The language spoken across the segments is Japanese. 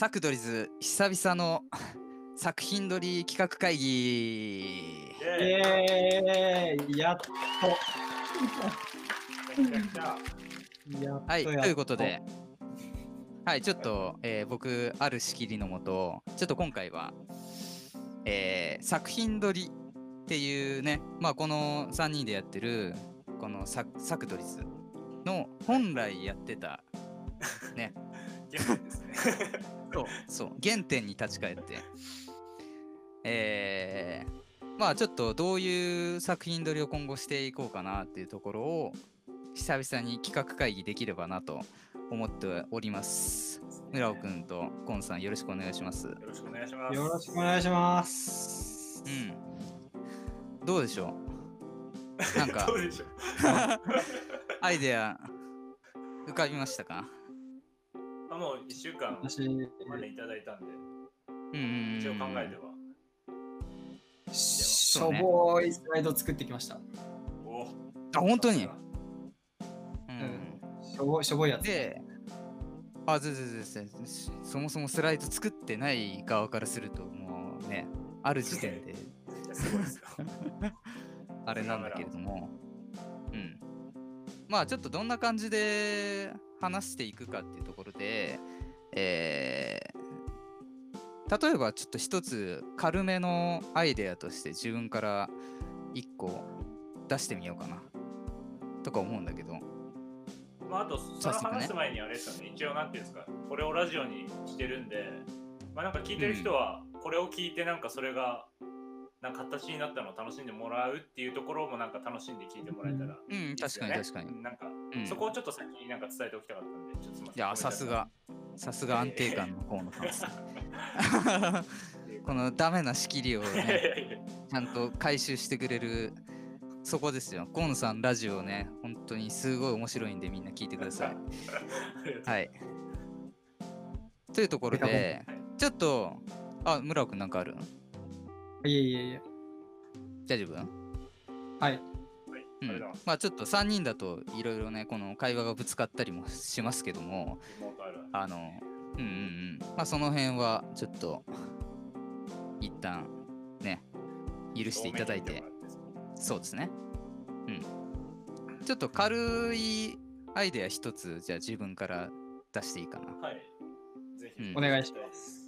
サクドリズ久々の 作品撮り企画会議。えー、やっと。はいということで。はいちょっと、えー僕ある仕切りのもとちょっと今回は、えー作品撮りっていうねまあこの3人でやってるこのササクドリズの本来やってたね。ね。そう。そう。原点に立ち返って。えー、まあちょっとどういう作品撮りを今後していこうかなっていうところを久々に企画会議できればなと思っております。村尾くんとコンさんよろしくお願いします。よろしくお願いします。よろしくお願いします。うん。どうでしょう？なんか どうでしょう？アイデア浮かびましたか？あもう1週間私、までいただいたんで、うん一応考えては。しょぼいスライド作ってきました。おあ本当に？さうんしょぼしょぼいやつ。で、あ、全然全然そもそもスライド作ってない側からすると、もうね、ある時点で。あれなんだけれども、うん。まあ、ちょっとどんな感じで話していくかっていうところで、えー例えばちょっと一つ軽めのアイデアとして自分から一個出してみようかなとか思うんだけど、まあ、あと、その話す前にあれですよね、一応なんていうんですか、これをラジオにしてるんで、まあなんか聞いてる人は、これを聞いてなんかそれが、なんか形になったのを楽しんでもらうっていうところもなんか楽しんで聞いてもらえたらうん、確かに確かに。なんか、うんそこをちょっと先になんか伝えておきたかったんで、ちょっとすみません。いや、さすが、さすが安定感の河野さんです。こ このダメな仕切りをね、ちゃんと回収してくれる、そこですよ。河野さん、ラジオね、本当にすごい面白いんで、みんな聞いてください。はい。というところで、ちょっと、あ、村尾くんなんかある？いえいえいえ。大丈夫？はい。はい、あうんりがとうございます。まあちょっと3人だといろいろね、この会話がぶつかったりもしますけども、リモートあるあの、うんうんうん。まあその辺はちょっと、一旦ね、許していただいて、そうですね。うん。ちょっと軽いアイデア一つ、じゃあ自分から出していいかな。はい。ぜひ、うんお願いします。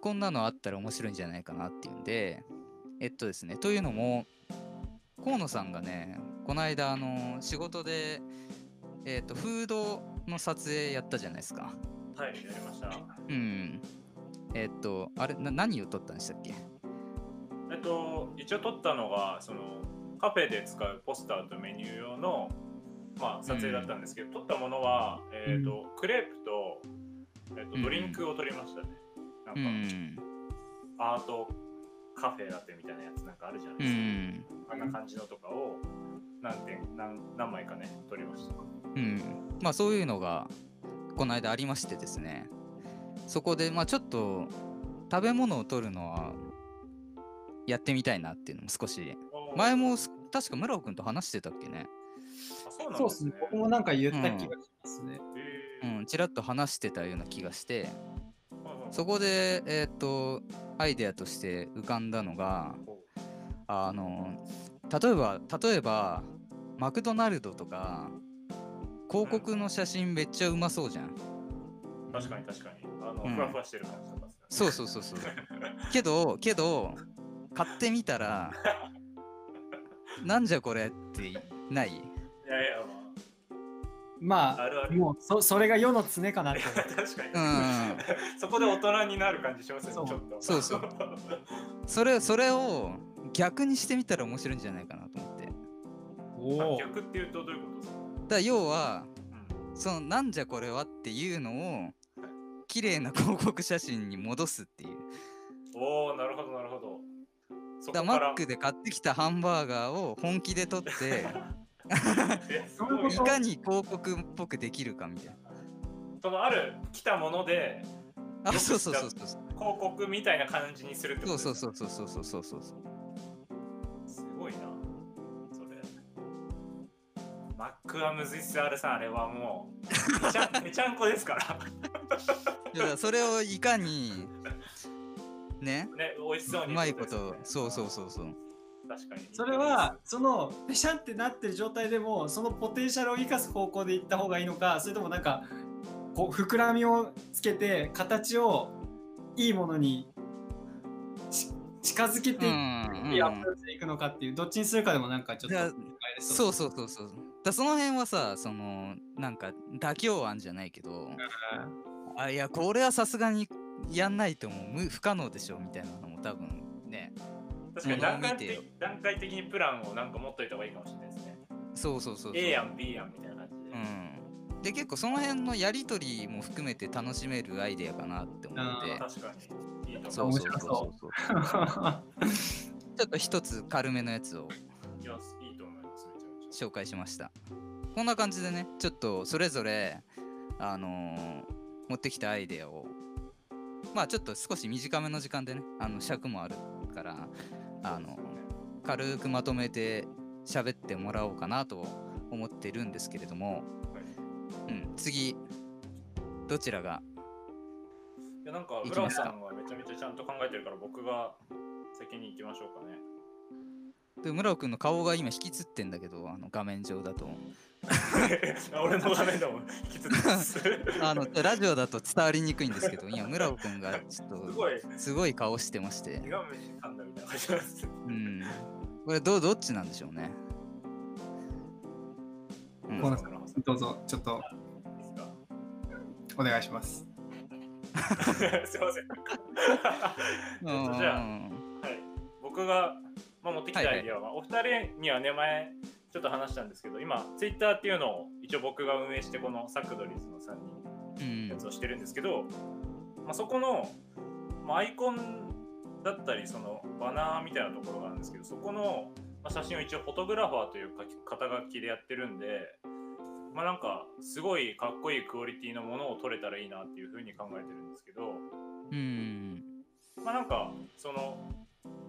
こんなのあったら面白いんじゃないかなっていうんで、えっとですね、というのも、河野さんがね、この間、あの、仕事で、えっと、フードの撮影やったじゃないですか。はい、やりました。うん。えっと、あれ、な何を撮ったんでしたっけ？えっと、一応撮ったのが、その、カフェで使うポスターとメニュー用の、まあ、撮影だったんですけど、撮ったものは、えっと、クレープと、えっと、うんドリンクを撮りましたね。なんうか、ん。アートカフェラテみたいなやつなんかあるじゃないでうすか。ん。あんな感じのとかを何点何何枚かね撮りました。うん。まあ、そういうのが、この間ありましてですね。そこで、まあ、ちょっと、食べ物を撮るのは、やってみたいなっていうのも少し前もす確か村尾くんと話してたっけね。あそうなんでねそうですすね。。僕もなんか言った気がしますね。うん、ちらっと話してたような気がして、そこで、えーっと、アイデアとして浮かんだのが、あの、例えば、例えば、マクドナルドとか、広告の写真めっちゃうまそうじゃん。確かに確かに。あの、うんふわふわしてる感じとかですね。そうそうそうそう。けど、けど、買ってみたら、なんじゃこれってない？いやいや、まあ、まあ、あるある。もうそそれが世の常かなって。確かに、うん。そこで大人になる感じしますよね、ちそうょっと。そうそう それ、それを逆にしてみたら面白いんじゃないかなと思って。おお。逆っていうとどういうことですか、ら要は、うんそのなんじゃこれはっていうのを綺麗な広告写真に戻すっていう。おおなるほどなるほど。そだマックで買ってきたハンバーガーを本気で撮っていそういうこと？いかに広告っぽくできるかみたいな。そのある来たものであ、そうそうそうそう。広告みたいな感じにするってことそうですか？そうそうそうそうそうそうそう。すごいなそれマックはむずいっすあるさんあれはもうめちゃ めちゃんこですからいやそれをいかにね？ね、美味しそうに。うまいことそうそうそうそう確かに。それは、その、ペシャンってなってる状態でも、そのポテンシャルを生かす方向でいった方がいいのか、それともなんか、こう、膨らみをつけて、形をいいものにち近づけていうんいアプローチでいくのかっていう、どっちにするかでもなんかちょっとそう。そうそうそうそう。だその辺はさそのなんか妥協案じゃないけどあいやこれはさすがにやんないともう。無不可能でしょみたいなのも多分ね確かに段階的段階的にプランをなんか持っといた方がいいかもしれないですね。そうそうそうそう A やん B やんみたいな感じで。うんで結構その辺のやり取りも含めて楽しめるアイデアかなって思って確かに。いいとそ思う。うそうそうそうそう ちょっと一つ軽めのやつをいや、いいと思います。めちゃめちゃ。紹介しましたこんな感じでねちょっとそれぞれあのー持ってきたアイデアをまあちょっと少し短めの時間でねあの尺もあるからあの軽くまとめて喋ってもらおうかなと思ってるんですけれども、うん、次どちらがいやなんか、行きますか？ブラウンさんがめちゃめちゃちゃんと考えてるから、僕が先に行きましょうかね。で村尾くんの顔が今引きつってんだけどあの画面上だと 俺の画面でも引き継ぎます。す あのラジオだと伝わりにくいんですけど今村尾くんがちょっとすごい顔してまして。苦虫噛んだみたいな感じなんです。うん。これどどっちなんでしょうね、うん。どうぞ、ちょっと。お願いします。すいません。うん。じゃあはい、僕が、まあ、持ってきたアイディアは、お二人にはね前ちょっと話したんですけど今ツイッターっていうのを一応僕が運営してこのサクドリズの3人うんやつをしてるんですけど、まあ、そこの、まあ、アイコンだったりそのバナーみたいなところがあるんですけどそこの、まあ、写真を一応フォトグラファーという肩書きでやってるんでまあなんかすごいかっこいいクオリティのものを撮れたらいいなっていうふうに考えてるんですけど、うん。まあなんかその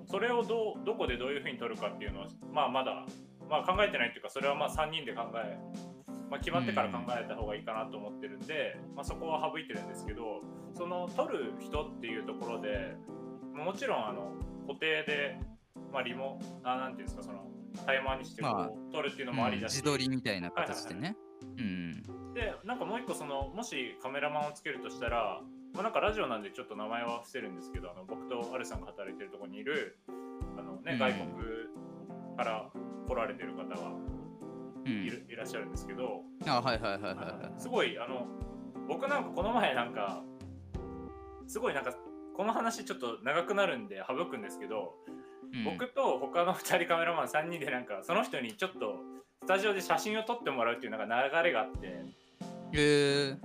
それをどうどこでどういうふうに取るかっていうのはまあまだ、まあ、考えてないっていうかそれはまあ3人で考え、まあ、決まってから考えた方がいいかなと思ってるんで、まあ、そこは省いてるんですけどその取る人っていうところでまあもちろんあの固定で、まあ、リモあなんていうんですかそのタイマーにしてこう、まあ取るっていうのもありだし、自撮りみたいな形でね。うんでなんかもう一個そのもしカメラマンをつけるとしたら、まあ、なんかラジオなんでちょっと名前は伏せるんですけどあの僕とアルさんが働いてるところにいるあの、ねうん。外国から来られてる方がうんいる、いらっしゃるんですけどあはいはいはいはいはいすごいあの僕なんかこの前なんかすごいなんかこの話ちょっと長くなるんで省くんですけど、うん僕と他の2人カメラマン3人でなんかその人にちょっとスタジオで写真を撮ってもらうっていうなんか流れがあって。えー、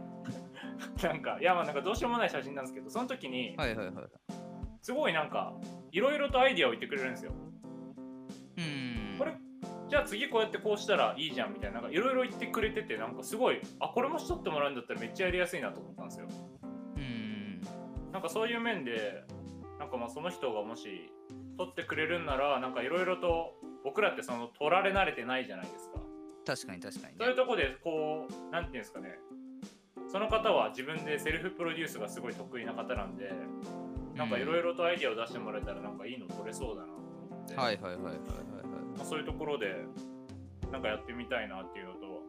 なんかいやまあなんかどうしようもない写真なんですけどその時にはいはいはいすごいなんかいろいろとアイディアを言ってくれるんですよ。うん。これじゃあ次こうやってこうしたらいいじゃんみたいななんかいろいろ言ってくれててなんかすごいあこれもし撮ってもらうんだったらめっちゃやりやすいなと思ったんですよ。うん。なんかそういう面でなんかまあその人がもし撮ってくれるんならなんかいろいろと僕らってその撮られ慣れてないじゃないですか。確かに確かにね。そういうとこでこうなんていうんですかね。その方は自分でセルフプロデュースがすごい得意な方なんでなんかいろいろとアイディアを出してもらえたらなんかいいの撮れそうだなと思って、はいはいはいはいはいまあ、そういうところでなんかやってみたいなっていうのと、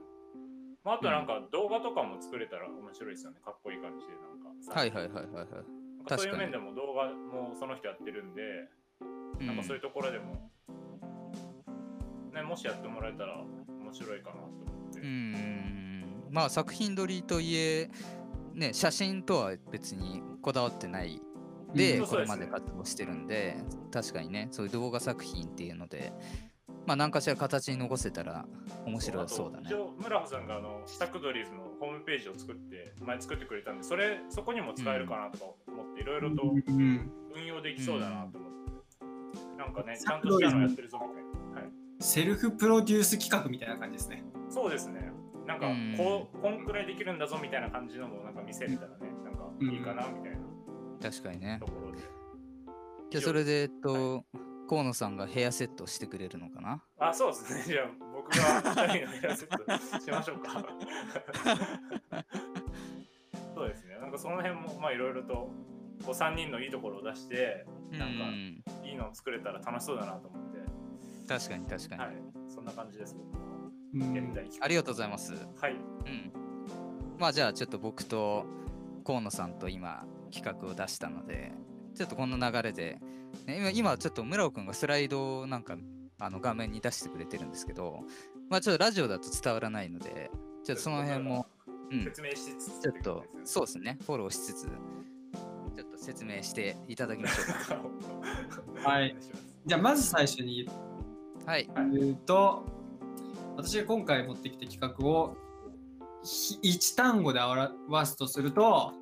まあ、あとなんか動画とかも作れたら面白いですよね。かっこいい感じでなんか。はいはいはいはいはい。そういう面でも動画もその人やってるんで、うんなん。かそういうところでも、ね、もしやってもらえたら面白いかなと思って、うんまあ作品撮りといえね写真とは別にこだわってないで、うんこれまで活動してるんで確かにねそういう動画作品っていうのでまあ何かしら形に残せたら面白そうだね。一応村穂さんがあのスタクドリーズのホームページを作って前作ってくれたんでそれそこにも使えるかなとか思っていろいろとうん運用できそうだなと思って、なんかねちゃんとしたのやってるぞみたいな、はい、セルフプロデュース企画みたいな感じですね。そうですね。なんかうん。こうこんくらいできるんだぞみたいな感じのもなんか見せれたらねなんかいいかなみたいな確かにね。ところで、じゃあそれでえっと河野さんがヘアセットしてくれるのかなあそうですねじゃあ僕が2人のヘアセットしましょうかそうですねなんかその辺もまあいろいろとこう3人のいいところを出してなんかいいのを作れたら楽しそうだなと思って、確かに確かに、はい、そんな感じです僕のうんやりたいありがとうございますはいうんまあじゃあちょっと僕と河野さんと今企画を出したのでちょっとこの流れで、ね、今今ちょっと村尾くんがスライドをなんかあの画面に出してくれてるんですけど。まあちょっとラジオだと伝わらないのでちょっとその辺も、うん、説明しつつちょっとうそうですね。フォローしつつちょっと説明していただきましょうか。はい。じゃあまず最初にはい。言うと私が今回持ってきた企画をひ一単語で表すとすると、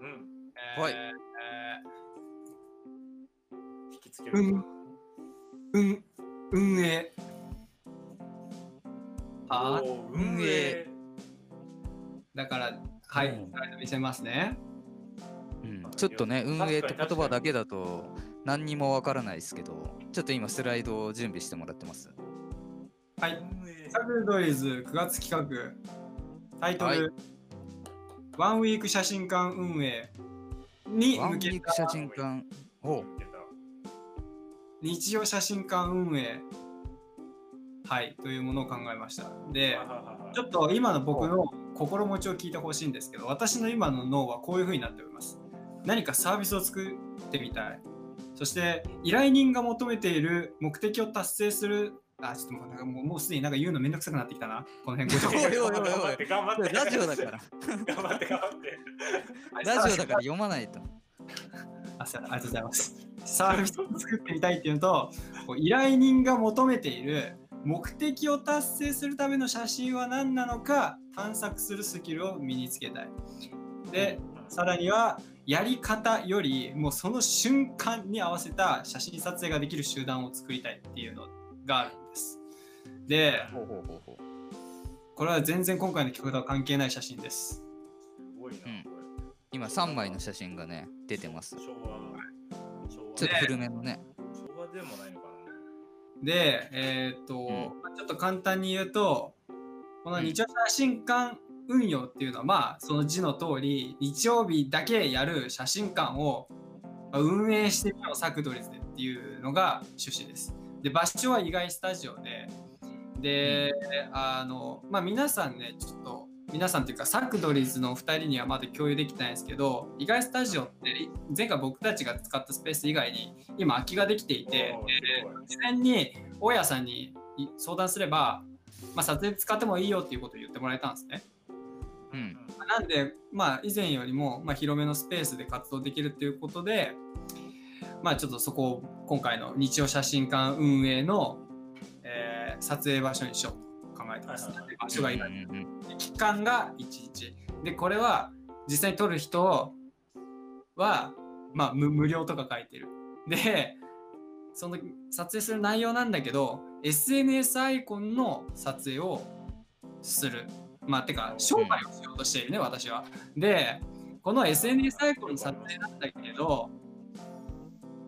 うん。えーはいつける、うん。うん。運営。はおー運営。だからはいうん。見せますね。うん、ちょっとね運営って言葉だけだと何にもわからないですけどちょっと今スライドを準備してもらってます。はい。サグドイズ9月企画。タイトル、はい。ワンウィーク写真館運営にワンウ向けたィーク写真館。を日常写真館運営。はいというものを考えました。でちょっと今の僕の心持ちを聞いてほしいんですけど私の今の脳はこういう風になっております。何かサービスを作ってみたい。そして依頼人が求めている目的を達成する。あちょっともうなんかもうもうすでになんか言うのめんどくさくなってきたな。この辺ごちゃご頑張って。頑張って。ラジオだから。頑張って。頑張って。ラジオだから読まないとありがとうございます。サービスを作ってみたいっていうのと、こう依頼人が求めている目的を達成するための写真は何なのか探索するスキルを身につけたい。で、さらにはやり方よりもうその瞬間に合わせた写真撮影ができる集団を作りたいっていうのがあるんです。で、ほうほうほうほうこれは全然今回の企画とは関係ない写真です。すごいな、うんこ今3枚の写真がね出てます。れ昭和昭和ちょっと古めのね。昭和でもないのかで、えーっと、ん。まあちょっと簡単に言うと、この日曜写真館運用っていうのは、まあ、その字の通り、日曜日だけやる写真館をまあ運営してみよう、サクドリズでっていうのが趣旨です。で、場所は意外スタジオで、で、あの、まあ、皆さんね、ちょっと、皆さんというか、サクドリズのお二人にはまだ共有できてないんですけど、意外スタジオって、前回僕たちが使ったスペース以外に、今空きができていなて、事前に大家さんにい相談すれば、まあ、撮影使ってもいいよっていうことを言ってもらえたんですね。うん。なんで、まあ、以前よりも、まあ、広めのスペースで活動できるっていうことで、まあ、ちょっとそこを今回の日曜写真館運営の、えー撮影場所にしようと考えてます。はいはいはい場所がいない。うんうんうん期間が1日。で、これは実際に撮る人は、まあ、無無料とか書いてる。で、その撮影する内容なんだけど、SNS アイコンの撮影をする。まあ、てか、商売をしようとしているね、私は。で、この SNS アイコンの撮影なんだけど、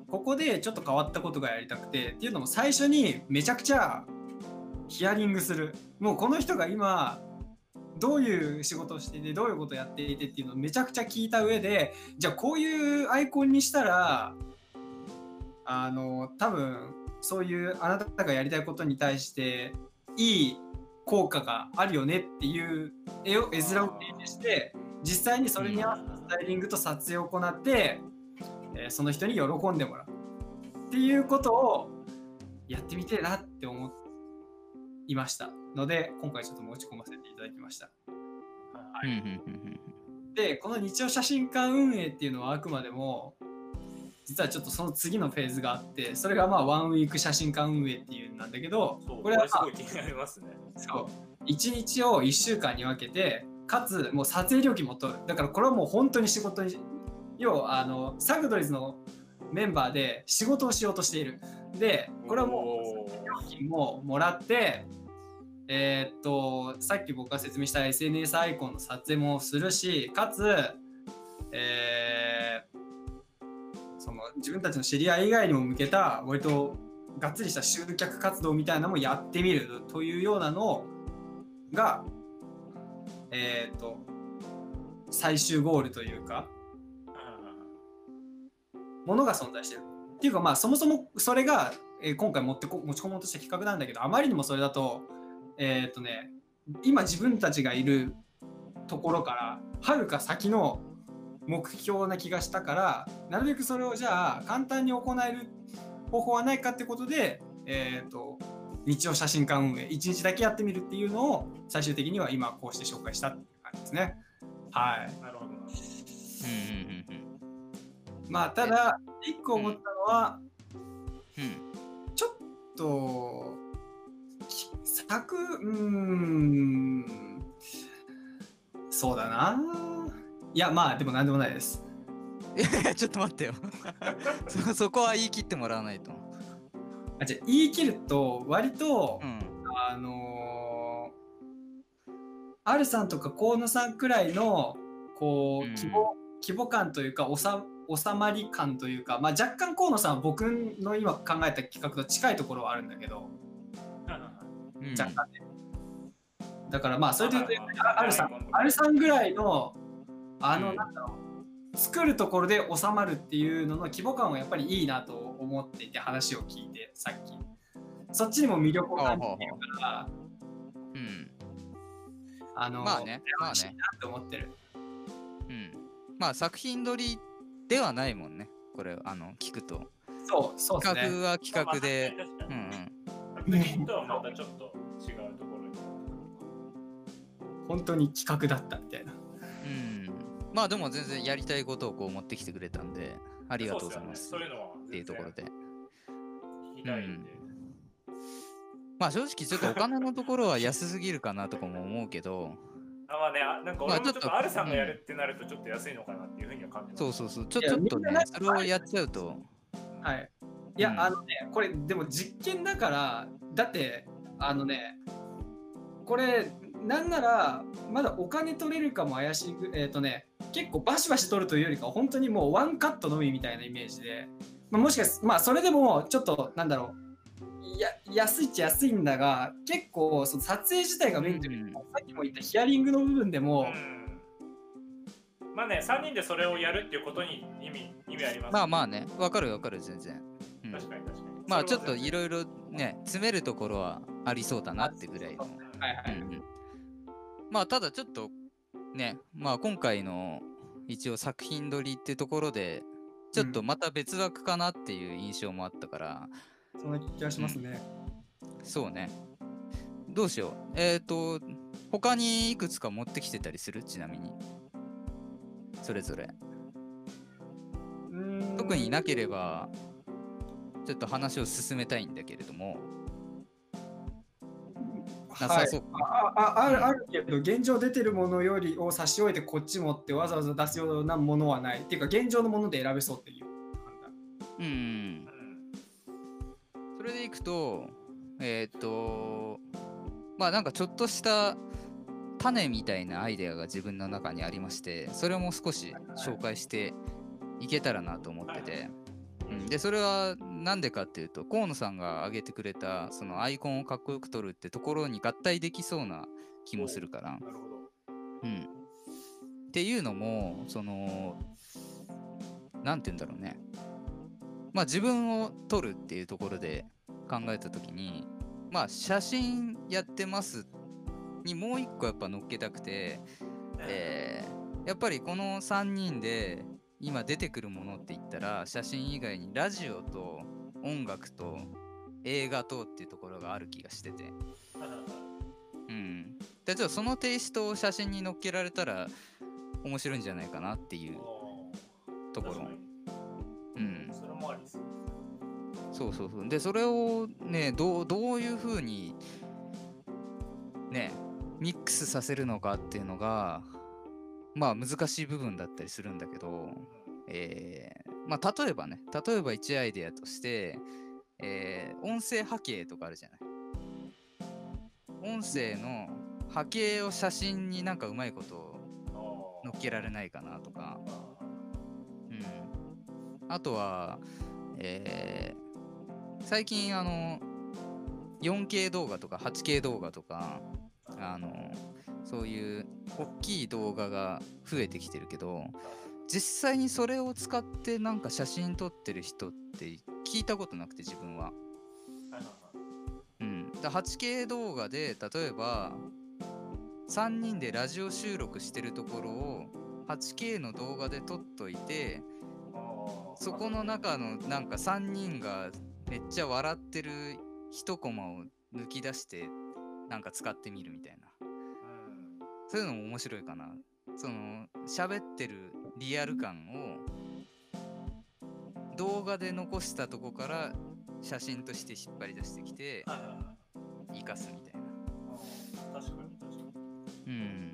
ここでちょっと変わったことがやりたくて、っていうのも最初にめちゃくちゃヒアリングする。もうこの人が今、どういう仕事をしていてどういうことをやっていてっていうのをめちゃくちゃ聞いた上でじゃあこういうアイコンにしたらあの多分そういうあなたがやりたいことに対していい効果があるよねっていう絵を絵面を提示して実際にそれに合わせたスタイリングと撮影を行って、えその人に喜んでもらうっていうことをやってみてえなって思っいましたので今回ちょっと持ち込ませていただきました。うんうんうんでこの日曜写真館運営っていうのはあくまでも実はちょっとその次のフェーズがあってそれがまあワンウィーク写真館運営っていうんなんだけどこれはすごい気になりますね。そう。1日を1週間に分けてかつもう撮影料金も取る。だからこれはもう本当に仕事に要はあのサグドリズのメンバーで仕事をしようとしている。でこれはも金ももらってえーっとさっき僕が説明した SNS アイコンの撮影もするしかつ、えーその自分たちの知り合い以外にも向けた割とがっつりした集客活動みたいなのもやってみるというようなのがえーっと最終ゴールというかものが存在してる。っていうかまあそもそもそれが、えー今回持ってこ持ち込もうとした企画なんだけどあまりにもそれだとえーっとね今自分たちがいるところからはるか先の目標な気がしたからなるべくそれをじゃあ簡単に行える方法はないかってことで、えーっと日曜写真館運営1日だけやってみるっていうのを最終的には今こうして紹介したっていう感じですね。はい。なるほどな。うんうんうんうんまあただ一個思ったのは、うんとき作うーん。そうだな。いやまあでも何でもないです。いやいやちょっと待ってよ。そそこは言い切ってもらわないと。あじゃあ言い切ると割と、うん。あのー、アルさんとか河野さんくらいのこう、うん。規模規模感というか収収まり感というか、まあ、若干河野さんは僕の今考えた企画と近いところはあるんだけど。うん。若干ね、だからまあそれで言うとまあまああアルさんまあまあアルさんぐらいのあの、うん。なんだろう作るところで収まるっていうのの規模感はやっぱりいいなと思っていて話を聞いてさっき。そっちにも魅力を感じてるから。うん。あのまあねまあね。思ってる、うん。まあ作品撮りではないもんね。これあの聞くと。そうそうですね。企画は企画で、まあうんうんとはまたちょっと違うところに。本当に企画だったみたいな。うん。まあでも全然やりたいことをこう持ってきてくれたんでありがとうございます。そうっよね。そういうのはっていうところで。聞きたいん。で。まあ正直ちょっとお金のところは安すぎるかなとかも思うけどあまあね、あなんかまあ俺もちょっとと R さんがやるってなるとちょっと安いのかなっていうふうには感じます。そうそうそう。ちょちょっとねそれをやっちゃうと。はいいや、うんあのねこれでも実験だからだってあのねこれなんならまだお金取れるかも怪しいぐえっ、とね結構バシバシ取るというよりかは本当にもうワンカットのみみたいなイメージで、まあ、もしかすまあそれでもちょっとなんだろうや安いっちゃ安いんだが結構その撮影自体がメインというよりも、さっきも言ったヒアリングの部分でも、うん。まあね、3人でそれをやるっていうことに意味意味あります、まあまあねわかるわかる全然、うん。確かに確かに。まあちょっといろろいろね詰めるところはありそうだなってぐらいの、はいはい、まあただちょっとねまあ今回の一応作品撮りってところでちょっとまた別枠かなっていう印象もあったから、そんな気がしますね。そうね。どうしよう。えっ、と他にいくつか持ってきてたりする？ちなみに。それぞれ。うーん。特になければちょっと話を進めたいんだけれども。なさそう。か、あああるあるけど現状出てるものよりを差し置いてこっちもってわざわざ出すようなものはない。っていうか現状のもので選べそうっていう判断。うんれでいくとえっ、とまあなんかちょっとした種みたいなアイデアが自分の中にありましてそれも少し紹介していけたらなと思ってて、うん、でそれは何でかっていうと河野さんが挙げてくれたそのアイコンをかっこよく撮るってところに合体できそうな気もするから。うん、っていうのもその何て言うんだろうね。まあ自分を撮るっていうところで考えた時にまあ写真やってますにもう一個やっぱ乗っけたくて、えーやっぱりこの3人で今出てくるものって言ったら写真以外にラジオと音楽と映画とっていうところがある気がしてて。うん。で、ちょっとそのテイストを写真に載っけられたら面白いんじゃないかなっていうところそうそうそう。で、それをね、どうどういうふうにね、ミックスさせるのかっていうのが、まあ難しい部分だったりするんだけど、えーまあ例えばね、例えば一アイデアとして、えー音声波形とかあるじゃない。音声の波形を写真になんかうまいこと乗っけられないかなとか、うん、あとは、えー最近あの 4K 動画とか 8K 動画とかあのそういう大きい動画が増えてきてるけど実際にそれを使ってなんか写真撮ってる人って聞いたことなくて自分は。うん、だ 8K 動画で例えば3人でラジオ収録してるところを 8K の動画で撮っといてそこの中のなんか3人がめっちゃ笑ってる一コマを抜き出してなんか使ってみるみたいな。そういうのも面白いかな。その喋ってるリアル感を動画で残したとこから写真として引っ張り出してきて生かすみたいな。確かに確かにうん。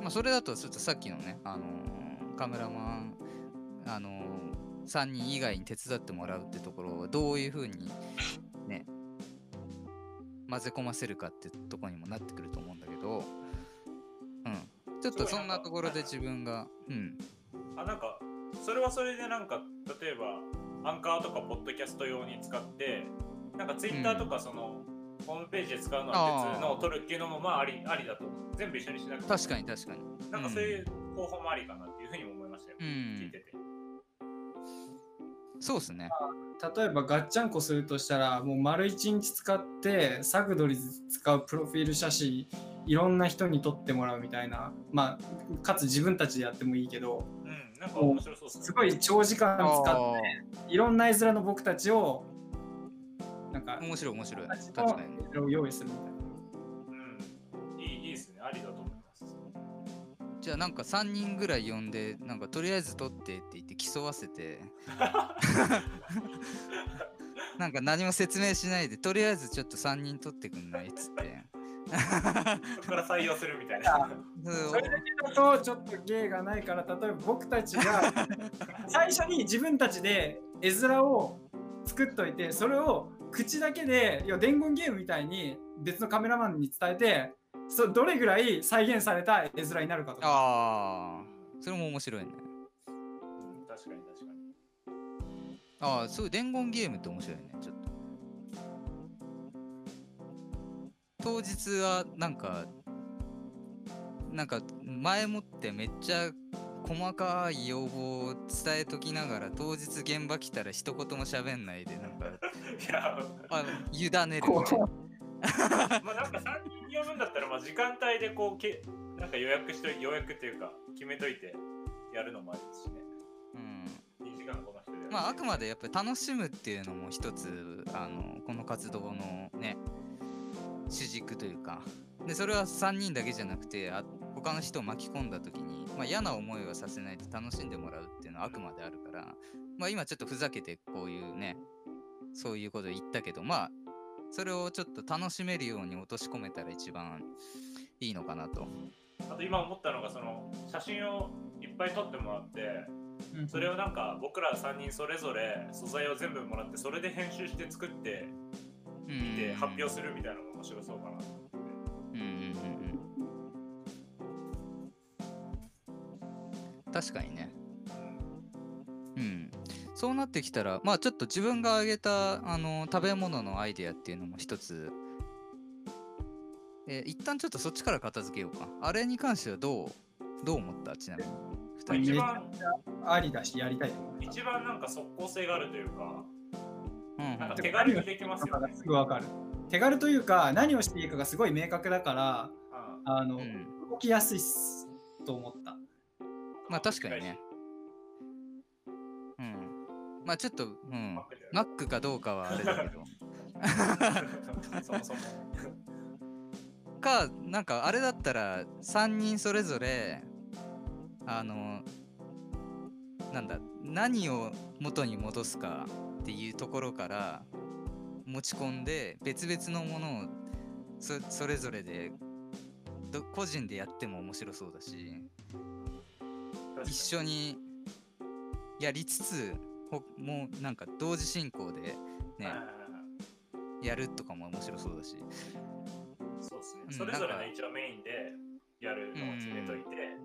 まあ、それだと、ちょっとさっきのね、あのーカメラマン、あのー、3人以外に手伝ってもらうってところをどういうふうにね、混ぜ込ませるかってところにもなってくると思うんだけど、うん。ちょっとそんなところで自分が、うん。あなんかそれはそれでなんか例えばアンカーとかポッドキャスト用に使ってなんかツイッターとかその、ホームページで使うのは別のを取るっていうのもまあありありだと。思う全部一緒にしなくても。確かに確かに。なんかそういう方法もありかなっていうふうにも思いましたよ、うん。聞いててそうですね。例えばガッチャンコするとしたらもう丸一日使ってサグドリ使うプロフィール写真いろんな人に撮ってもらうみたいなまあかつ自分たちでやってもいいけどうんなんか面白そうですすごい長時間使あっていろんな絵面の僕たちをなんかあ、面白い面白い。確かに。用意するみたいな。じゃあなんか3人ぐらい呼んで、なんかとりあえず撮ってって言って競わせて、なんか何も説明しないで、とりあえずちょっと3人撮ってくんないっつって。そこから採用するみたいな。それだけだとちょっと芸がないから例えば僕たちが 最初に自分たちで絵面を作っといてそれを口だけで要は伝言ゲームみたいに別のカメラマンに伝えてそどれぐらい再現された絵面になるかとか。ああ、それも面白いね。うん確かに確かに。ああ、そういう伝言ゲームって面白いね、ちょっと。当日はなんか、なんか前もってめっちゃ細かい要望を伝えときながら当日現場来たら一言も喋んないでなんか いやあ委ねるこみたいな。まあなんか3人呼ぶんだったらまあ時間帯でこうけなんか予約しとい予約っていうか決めといてやるのもありですしね。うん。2時間この人でまああくまでやっぱり楽しむっていうのも一つあのこの活動のね主軸というか。でそれは3人だけじゃなくてあ他の人を巻き込んだ時に、まあ、嫌な思いはさせないで楽しんでもらうっていうのはあくまであるから、まあ、今ちょっとふざけてこういうねそういうこと言ったけどまあそれをちょっと楽しめるように落とし込めたら一番いいのかなと。あと今思ったのがその写真をいっぱい撮ってもらってそれをなんか僕ら3人それぞれ素材を全部もらってそれで編集して作ってうんみて発表するみたいなのも面白そうかなと思ってうんうんうんうん確かにね。うん。そうなってきたら、まあちょっと自分が挙げたあの食べ物のアイデアっていうのも一つ、えー一旦ちょっとそっちから片付けようか。あれに関してはどうどう思った？ちなみに。一番ありだしやりたい一番なんか即効性があるというかうんうん。なんか手軽にできますよね。すぐわかる。手軽というか何をしていいかがすごい明確だからうんあの、うん。動きやすいっす。と思った。まあ確かにね。うん。まあちょっと、うん。マ Mac かどうかはあれだけど。そもそもか、なんかあれだったら3人それぞれ、あの、なんだ、何を元に戻すかっていうところから持ち込んで、別々のものをそそれぞれでど個人でやっても面白そうだし、一緒にやりつつ、ほもうなんか同時進行でね、やるとかも面白そうだし。そうですねうんそれぞれの一応メインでやるのを決めといて、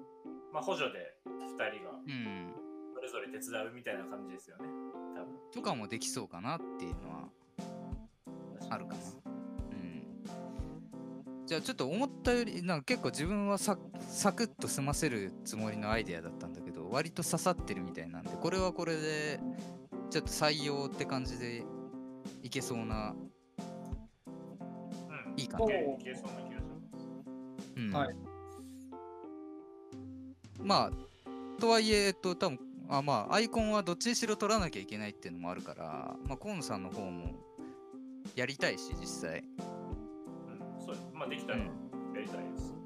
まあ補助で2人がうん。それぞれ手伝うみたいな感じですよね多分とかもできそうかなっていうのはあるかな。うん。じゃあちょっと思ったよりなんか結構自分はササクッと済ませるつもりのアイデアだったんだけど割と刺さってるみたいなんでこれはこれでちょっと採用って感じでいけそうなうん。いいかな、おういけそうな気がします。うんはいまあとはいええっと多分あまあアイコンはどっちにしろ取らなきゃいけないっていうのもあるからまあ河野さんの方もやりたいし実際うん。そうまあできたらやりたいです。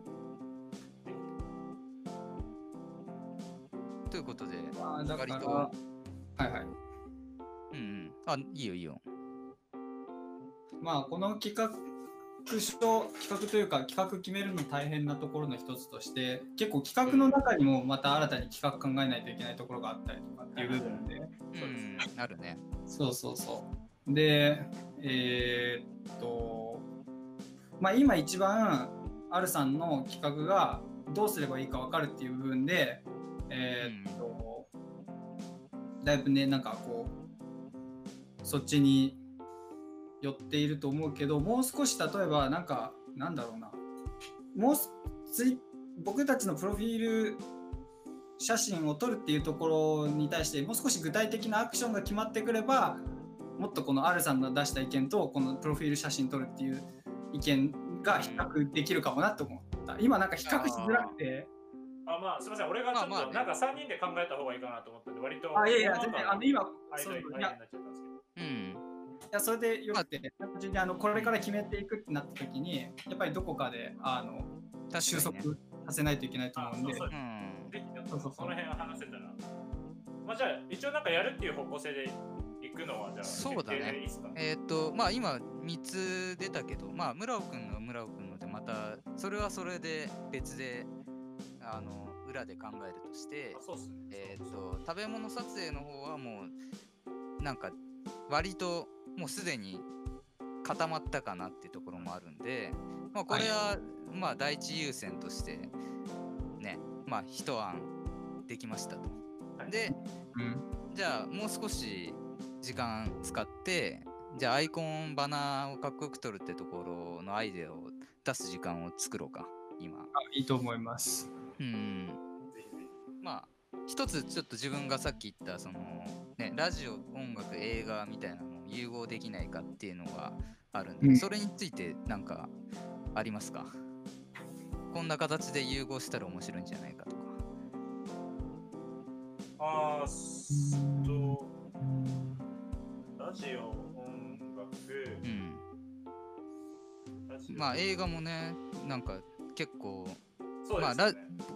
ということでまあだから割とはいはい。うんうん。あいいよいいよ。まあこの企画書企画というか企画決めるの大変なところの一つとして結構企画の中にもまた新たに企画考えないといけないところがあったりとかっていう部分で。うんあるね。そうそうそう。でえーっとまあ今一番アルさんの企画がどうすればいいか分かるっていう部分でえーっとだいぶねなんかこうそっちに寄っていると思うけどもう少し例えばなんかなんだろうな。もう僕たちのプロフィール写真を撮るっていうところに対してもう少し具体的なアクションが決まってくればもっとこの R さんの出した意見とこのプロフィール写真撮るっていう意見が比較できるかもなと思った。今なんか比較しづらくて。あ、まあすみません。俺がちょっと、なんか3人で考えた方がいいかなと思ったんで、割と。あいやいや全然あの今間そうい間になっちゃったんですけど。うんいやそれでよくて単純にあのこれから決めていくってなった時にやっぱりどこかであの収束させないといけないと思うんであそうそうそうそうその辺を話せたら。まあじゃあ、一応なんかやるっていう方向性で行くのは、じゃあ、そうだねえーっとまあ今3つ出たけどまあ村尾くんの村尾くんのでまたそれはそれで別であの裏で考えるとしてね。えーっと食べ物撮影の方はもうなんか割ともうすでに固まったかなっていうところもあるんで、まあ、これはまあ第一優先としてねまあ一案できましたと。はいでうんじゃあもう少し時間使ってじゃあアイコンバナーをかっこよく撮るってところのアイデアを出す時間を作ろうか今。あいいと思いますうんぜひぜまあ一つちょっと自分がさっき言ったそのねラジオ音楽映画みたいなのを融合できないかっていうのがあるんで、うん。それについてなんかありますか？こんな形で融合したら面白いんじゃないかとか。ひ。あーすと、ラジオ、音楽、うん、まあ映画もねなんか結構まあね。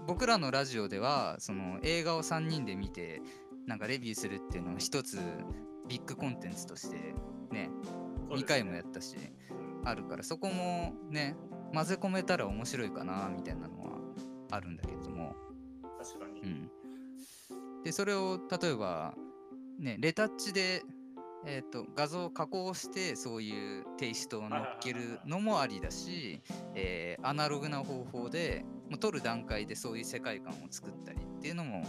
僕らのラジオではその映画を3人で見てなんかレビューするっていうのを一つビッグコンテンツとしてねそうですね2回もやったしうんあるからそこもね混ぜ込めたら面白いかなみたいなのはあるんだけれども、確かに。うん、でそれを例えばねレタッチで、えー、と画像を加工してそういうテイストを乗っけるのもありだし、えーアナログな方法でもう撮る段階でそういう世界観を作ったりっていうのも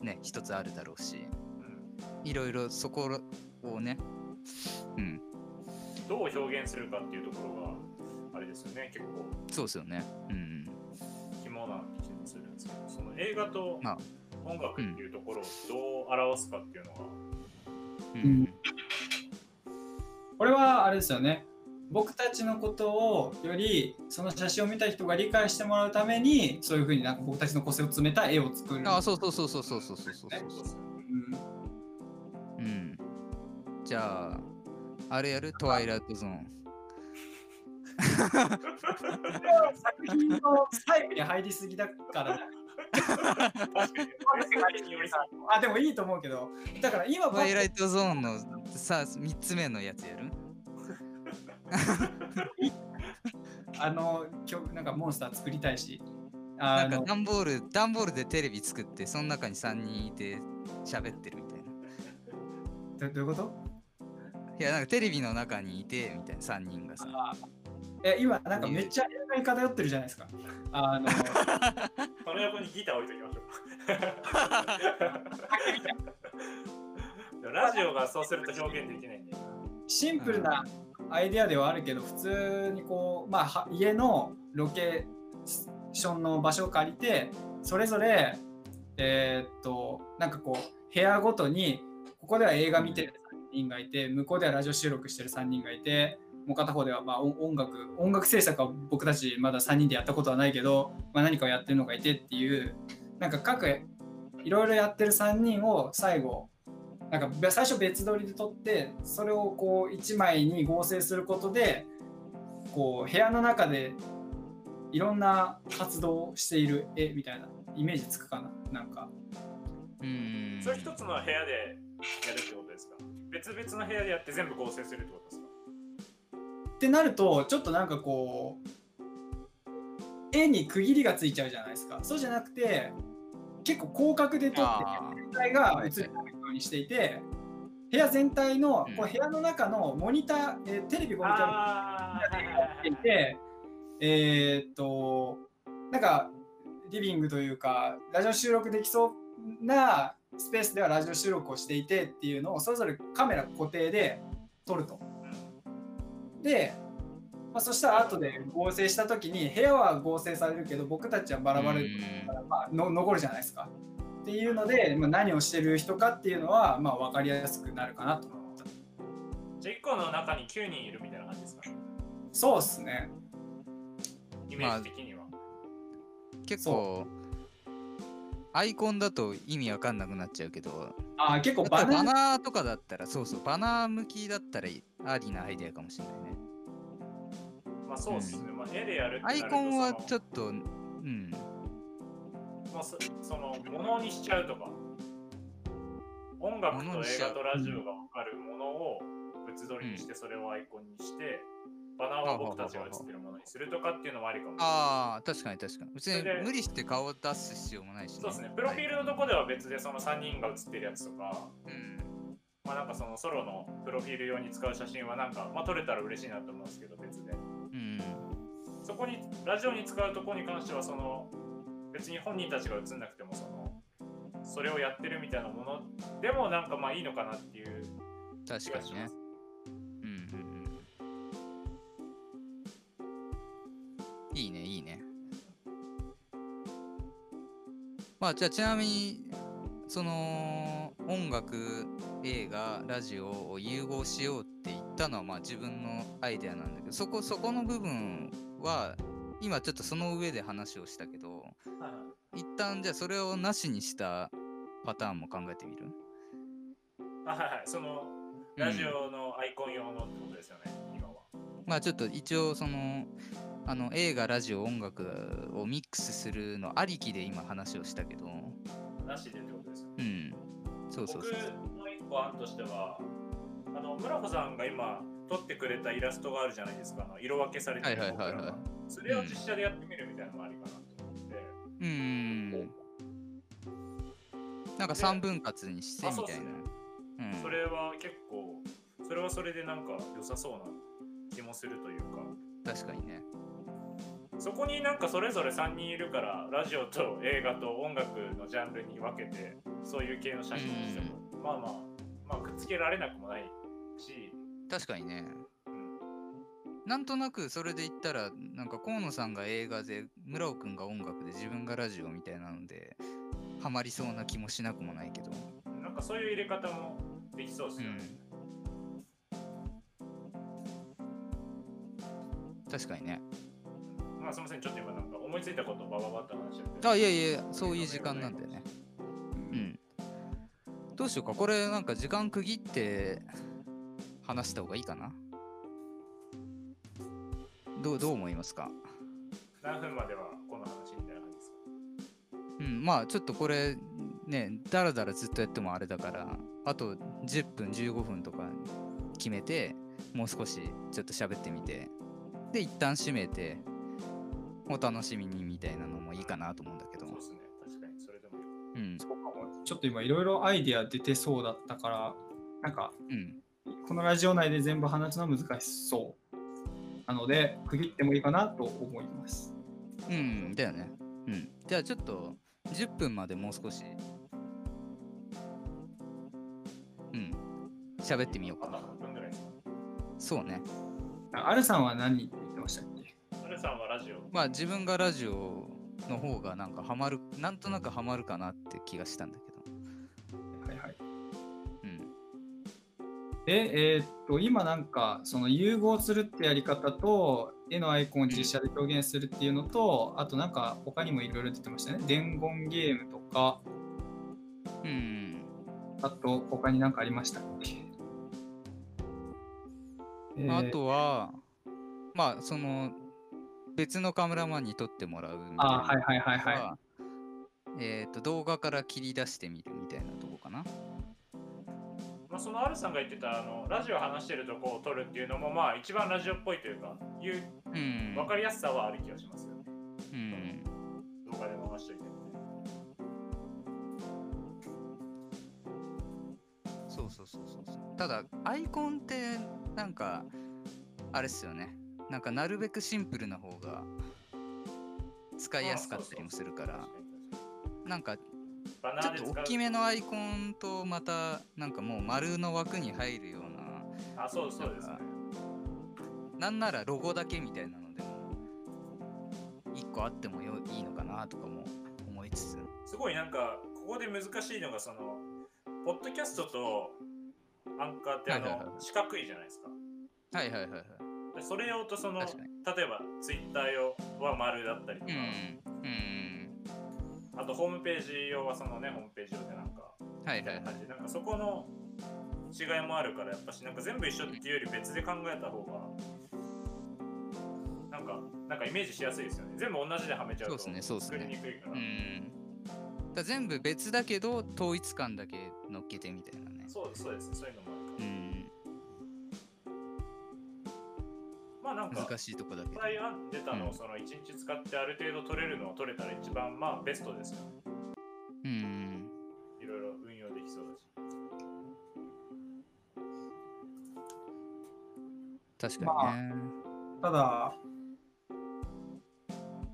ね一つあるだろうしうん。いろいろそこをねうん。どう表現するかっていうところが、あれですよね、結構。そうですよね。うん肝な気もするんですけど、その映画とまあ。音楽っていうところをどう表すかっていうのが、うん、うん。これはあれですよね僕たちのことをよりその写真を見た人が理解してもらうためにそういうふうになんか僕たちの個性を詰めた絵を作るあそうそうそうそうそうそうそうそうそうそうんうん。じゃあ、あれやるトワイライトゾーン。作品の細部に入りすぎだから、あでもいいと思うけどだから今トワイライトゾーンのさ、3つ目のやつやるあの今日なんかモンスター作りたいしなんか段ボール、段ボールでテレビ作って、その中に3人いて喋ってるみたいな。どどういうこと？いや、なんかテレビの中にいて、みたいな3人がさ。え今なんかめっちゃ映画に偏ってるじゃないですかあのこの横にギター置いときましょう。ラジオがそうすると表現できないんで。シンプルなアイデアではあるけど普通にこう、まあは、家のロケーションの場所を借りてそれぞれえーっとなんかこう部屋ごとにここでは映画見てる3人がいて向こうではラジオ収録してる3人がいてもう片方ではまあ音音楽音楽制作は僕たちまだ3人でやったことはないけど、まあ、何かをやってるのがいてっていうなんか各いろいろやってる3人を最後なんかべ最初別撮りで撮ってそれをこう1枚に合成することでこう部屋の中でいろんな活動をしている絵みたいなイメージつくかななんか。うん。それ一つの部屋でやるってことですか？別々の部屋でやって全部合成するってことですか？ってなるとちょっとなんかこう絵に区切りがついちゃうじゃないですか。そうじゃなくて結構広角で撮って全体が映るようにしていて部屋全体の、うんこう部屋の中のモニター、えーテレビモニターがっていてえーっとなんかリビングというかラジオ収録できそうなスペースではラジオ収録をしていてっていうのをそれぞれカメラ固定で撮ると。で、まあ、そしたら後で合成した時に部屋は合成されるけど僕たちはバラバラでから、まあ、の残るじゃないですか。っていうので、まあ、何をしてる人かっていうのは、まあ、分かりやすくなるかなと思った。じゃあ1個の中に9人いるみたいな感じですか？そうっすね。イメージ的には。結構、アイコンだと意味わかんなくなっちゃうけど、あー結構だってババナナナーとかだったら、そうそう、バナー向きだったらありなアイデアかもしれないね。まあそうっすね。まあ絵でやるってなアるとイコンはちょっっと、うん、と、まあ、そその、ものにしちゃうとか、音楽と映画とラジオが分かるものを物撮りにして、それをアイコンにして、バナーは僕たちが映ってるものにするとかっていうのもありかもしれない。ああ、確かに確かに。別に無理して顔を出す必要もないし、そうですね。プロフィールのとこでは別でその3人が写ってるやつとか、うん。まあなんかそのソロのプロフィール用に使う写真はなんか、まあ撮れたら嬉しいなと思うんですけど、別で。うん。そこに、ラジオに使うとこに関しては、その、別に本人たちが映んなくても、その、それをやってるみたいなものでもなんかまあいいのかなっていう確かにね。。うんうんうん。いいね、いいね。まあ、じゃあちなみに、その、音楽、映画、ラジオを融合しようって言ったのは、まあ自分のアイデアなんだけど、そこ、そこの部分は、今ちょっとその上で話をしたけど、一旦じゃあそれをなしにしたパターンも考えてみる？あはいはい、その、ラジオのアイコン用のってことですよね、今は。まあちょっと一応そのあの映画ラジオ音楽をミックスするのありきで今話をしたけど。なしでってことですよね。うん。そうそう僕そう。の一個案としては、あの、村穂さんが今撮ってくれたイラストがあるじゃないですか、あの色分けされてるはいはいはいはい。それを実写でやってみるみたいなのもありかな。と思って。うーん。なんか3分割にしてあみたいな。そうっすね。うん。それは結構、それはそれでなんか良さそうな気もするというか、確かにね。そこになんかそれぞれ3人いるから、ラジオと映画と音楽のジャンルに分けて、そういう系の写真にしても、まあまあ、まあくっつけられなくもないし、確かにね。うん、なんとなくそれで言ったらなんか河野さんが映画で村尾くんが音楽で自分がラジオみたいなのでハマりそうな気もしなくもないけど。なんかそういう入れ方もできそうですよね。うん。確かにね。まあすみません、ちょっと今なんか思いついたことをバババッと話しちゃって。あいやいやそういう時間なんだよね。うん。どうしようか。これなんか時間区切って話した方がいいかなどうどう思いますか？何分まではこの話みたいな感じですか？うんまあちょっとこれねだらだらずっとやってもあれだからあと10分15分とか決めてもう少しちょっと喋ってみてで一旦閉めてお楽しみにみたいなのもいいかなと思うんだけど。そうですね、確かにそれでもいい。うん。そうかも。ちょっと今いろいろアイディア出てそうだったからなんかうん。このラジオ内で全部話すのは難しそうなので区切ってもいいかなと思います。うんだよね。うん。じゃあちょっと10分までもう少し。うん。喋ってみようか。あと半分ぐらいですかそうね。あアルさんは何って言ってましたっけ？アルさんはラジオ。まあ自分がラジオの方がなんかハマる、なんとなくハマるかなって気がしたんだけど。で、えーっと、今なんか、その融合するってやり方と、絵のアイコンを実写で表現するっていうのと、あとなんか他にもいろいろ出てましたね。伝言ゲームとか、うん。あと他になんかありましたっけ、えーあとは、まあその別のカメラマンに撮ってもらうみたいなあはいはいはいはいはえっ、と動画から切り出してみるみたいなとこかな。まあ、そのアルさんが言ってたあのラジオ話してるとこを撮るっていうのもまあ一番ラジオっぽいというかいううん。分かりやすさはある気がしますよね。うん。動画で回しといて。そうそうそうそうそう。ただアイコンってなんかあれっすよね。なんかなるべくシンプルな方が使いやすかったりもするから、なんかバナちょっと大きめのアイコンとまたなんかもう丸の枠に入るような。あ、そうそうです。ねなん。ならロゴだけみたいなのでも1個あってもよいいのかなとかも思いつつ。すごいなんかここで難しいのがそのポッドキャストとアンカーってあの、はいはいはい。四角いじゃないですか。はいはいはいはい。でそれ用とその例えばツイッター用は丸だったりとか、うんうんあとホームページ用はそのねホームページ用でなんかはいはいはい。なんかそこの違いもあるからやっぱしなんか全部一緒っていうより別で考えた方がなんかなんかイメージしやすいですよね。全部同じではめちゃうとそうっすねそうっすね。作りにくいから、うん。だ全部別だけど統一感だけ乗っけてみたいなね。そうそうですそういうのもあるまあなんか難しいとこだけど。いっぱい案出たのをうん。その1日使ってある程度取れるのを取れたら一番まあベストですよ。ねうんいろいろ運用できそうだし。確かにね、ただ、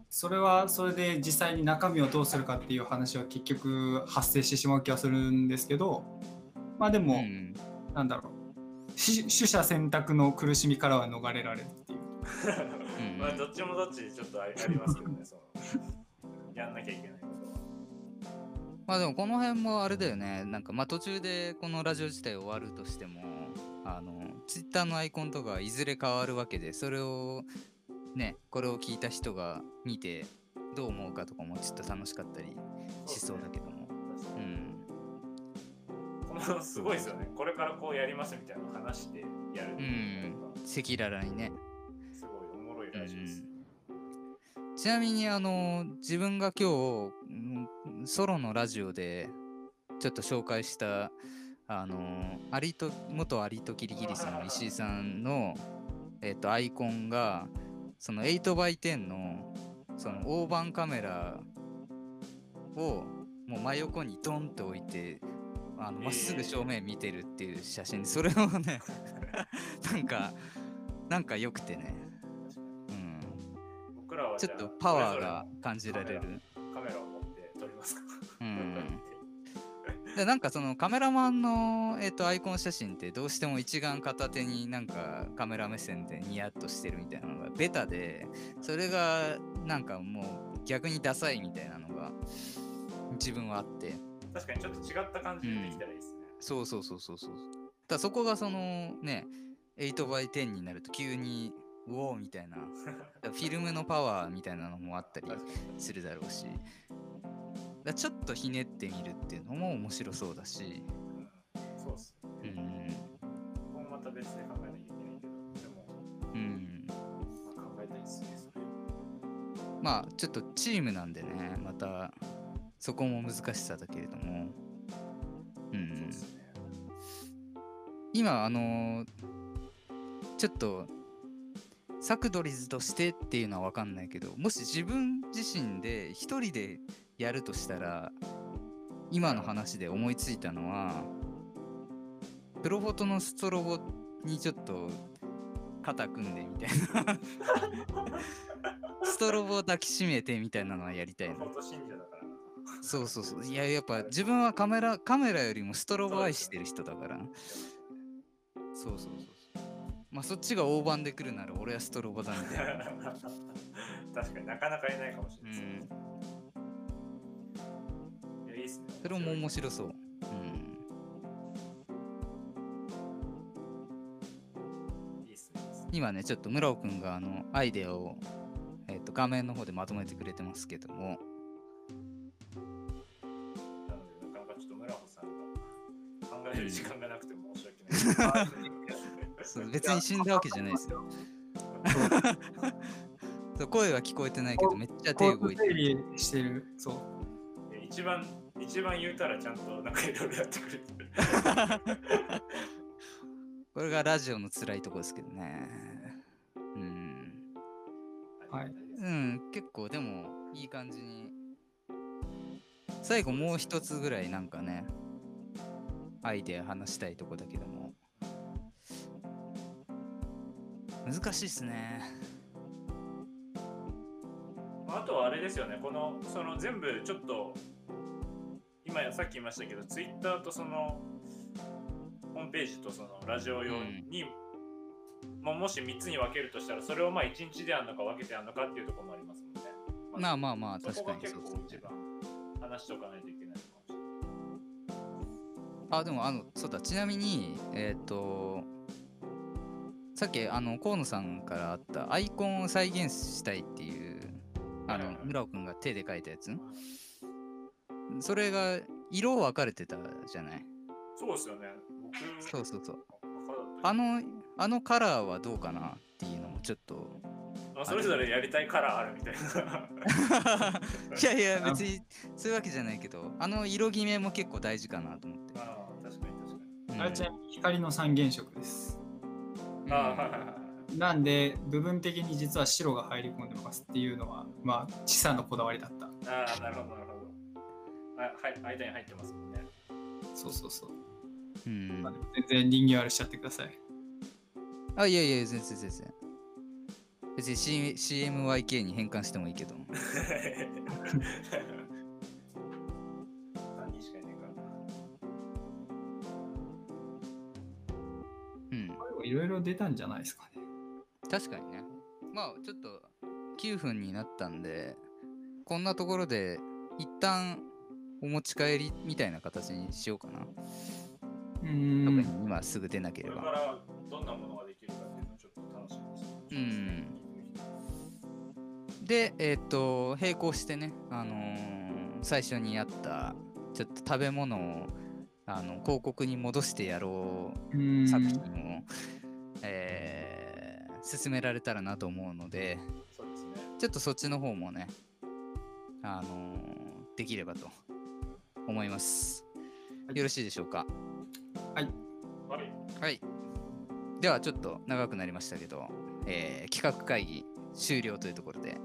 それはそれで実際に中身をどうするかっていう話は結局発生してしまう気がするんですけど、まあでも、うんなんだろう、し取捨選択の苦しみからは逃れられるっていう。うん。まあどっちもどっちでちょっとありありますけどねその。やんなきゃいけないことは。まあでもこの辺もあれだよね。なんかまあ途中でこのラジオ自体終わるとしてもあのツイッターのアイコンとかいずれ変わるわけでそれをねこれを聞いた人が見てどう思うかとかもちょっと楽しかったりしそうだけど すごいですよね。これからこうやりますみたいな話してやるうのが赤裸々にねすごいおもろいラジオです。ちなみにあの自分が今日うんソロのラジオでちょっと紹介したあのアリと元アリとキリギリスの石井さんの、えっとアイコンがその 8x10 のその大判カメラをもう真横にドンと置いてあのえーまっすぐ正面見てるっていう写真それをね なんかなんか良くてね、うん、僕らはちょっとパワーが感じられる。れカメラを持って撮りますか？うん。でなんかそのカメラマンの、えっとアイコン写真ってどうしても一眼片手になんかカメラ目線でニヤッとしてるみたいなのがベタでそれがなんかもう逆にダサいみたいなのが自分はあって確かにちょっと違った感じでできたらいいですね。そうそうそうそうそう。だそこがそのね 8x10 になると急にうおーみたいな。フィルムのパワーみたいなのもあったりするだろうし。だちょっとひねってみるっていうのも面白そうだし、うん。そうっす。うん。ここもまた別で考えなきゃいけないけど、でも、うん、まあ、考えたいですね。それ。まあちょっとチームなんでねまたそこも難しさだけれども、う、んね。今あのーちょっとサクドリズとしてっていうのは分かんないけどもし自分自身で一人でやるとしたら今の話で思いついたのはプロフォトのストロボにちょっと肩組んでみたいな ストロボを抱きしめてみたいなのはやりたいな。そうそうそういややっぱ自分はカメラカメラよりもストロボ愛してる人だからそうそうそうまあそっちが大盤で来るなら俺はストロボだみたいな。確かになかなかいないかもしうれないですね。ん。いや、いすね。それも面白そう。うん。今ね、ちょっと村尾くんがあのアイデアを、えっと画面の方でまとめてくれてますけども、える時間がなくて申し訳ない。そう別に死んだわけじゃないですよ。そう声は聞こえてないけど、めっちゃ手動いて整理してる。そう。一番、一番言うたらちゃんとなんかいろいろやってくれてる。これがラジオの辛いとこですけどね。うん。はいうん、結構でもいい感じに。最後もう一つぐらいなんかね、アイデア話したいとこだけども。難しいっすね。まああとはあれですよね、この、その全部ちょっと、今さっき言いましたけど、ツイッターとその、ホームページとそのラジオ用に、もうもし3つに分けるとしたら、それをまあ1日でやるのか分けてやるのかっていうところもありますもんね。まあまあまあ、そ確かにそうですね。話しておかないといけない。あ、でもあの、そうだ、ちなみに、えっ、と、さっきあの河野さんからあったアイコンを再現したいっていうあの村尾くんが手で描いたやつ？それが色分かれてたじゃない？そうですよね。僕、そうそうそう。あのあのカラーはどうかな？っていうのもちょっととそれぞれやりたいカラーあるみたいな。いやいや別にそういうわけじゃないけどあの色決めも結構大事かなと思って、ああ、れちなみに光の三原色です。うんああ、はいはいはい。なんで、部分的に実は白が入り込んでますっていうのは、まあ、小さなこだわりだった。ああ、なるほど、なるほど。あはい、間に入ってますもんね。そうそうそう。うんまあ、全然リンギュアルしちゃってください。あいやいや全然全然別に、C、CMYK に変換してもいいけど いろいろ出たんじゃないですかね。確かにねまあちょっと9分になったんでこんなところで一旦お持ち帰りみたいな形にしようかな、う特ーにん。今すぐ出なければこれからどんなものができるかっていうのをちょっと楽しみです。うんでえっ、と並行してねあのー最初にやったちょっと食べ物をあの広告に戻してやろう作品を、えー進められたらなと思うのでそうですね。ちょっとそっちの方もねあのーできればと思います。はい。よろしいでしょうか？はい。はい。ではちょっと長くなりましたけど、えー企画会議終了というところで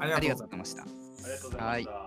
ありありがとうございます。がとうございました。ありがとうございました。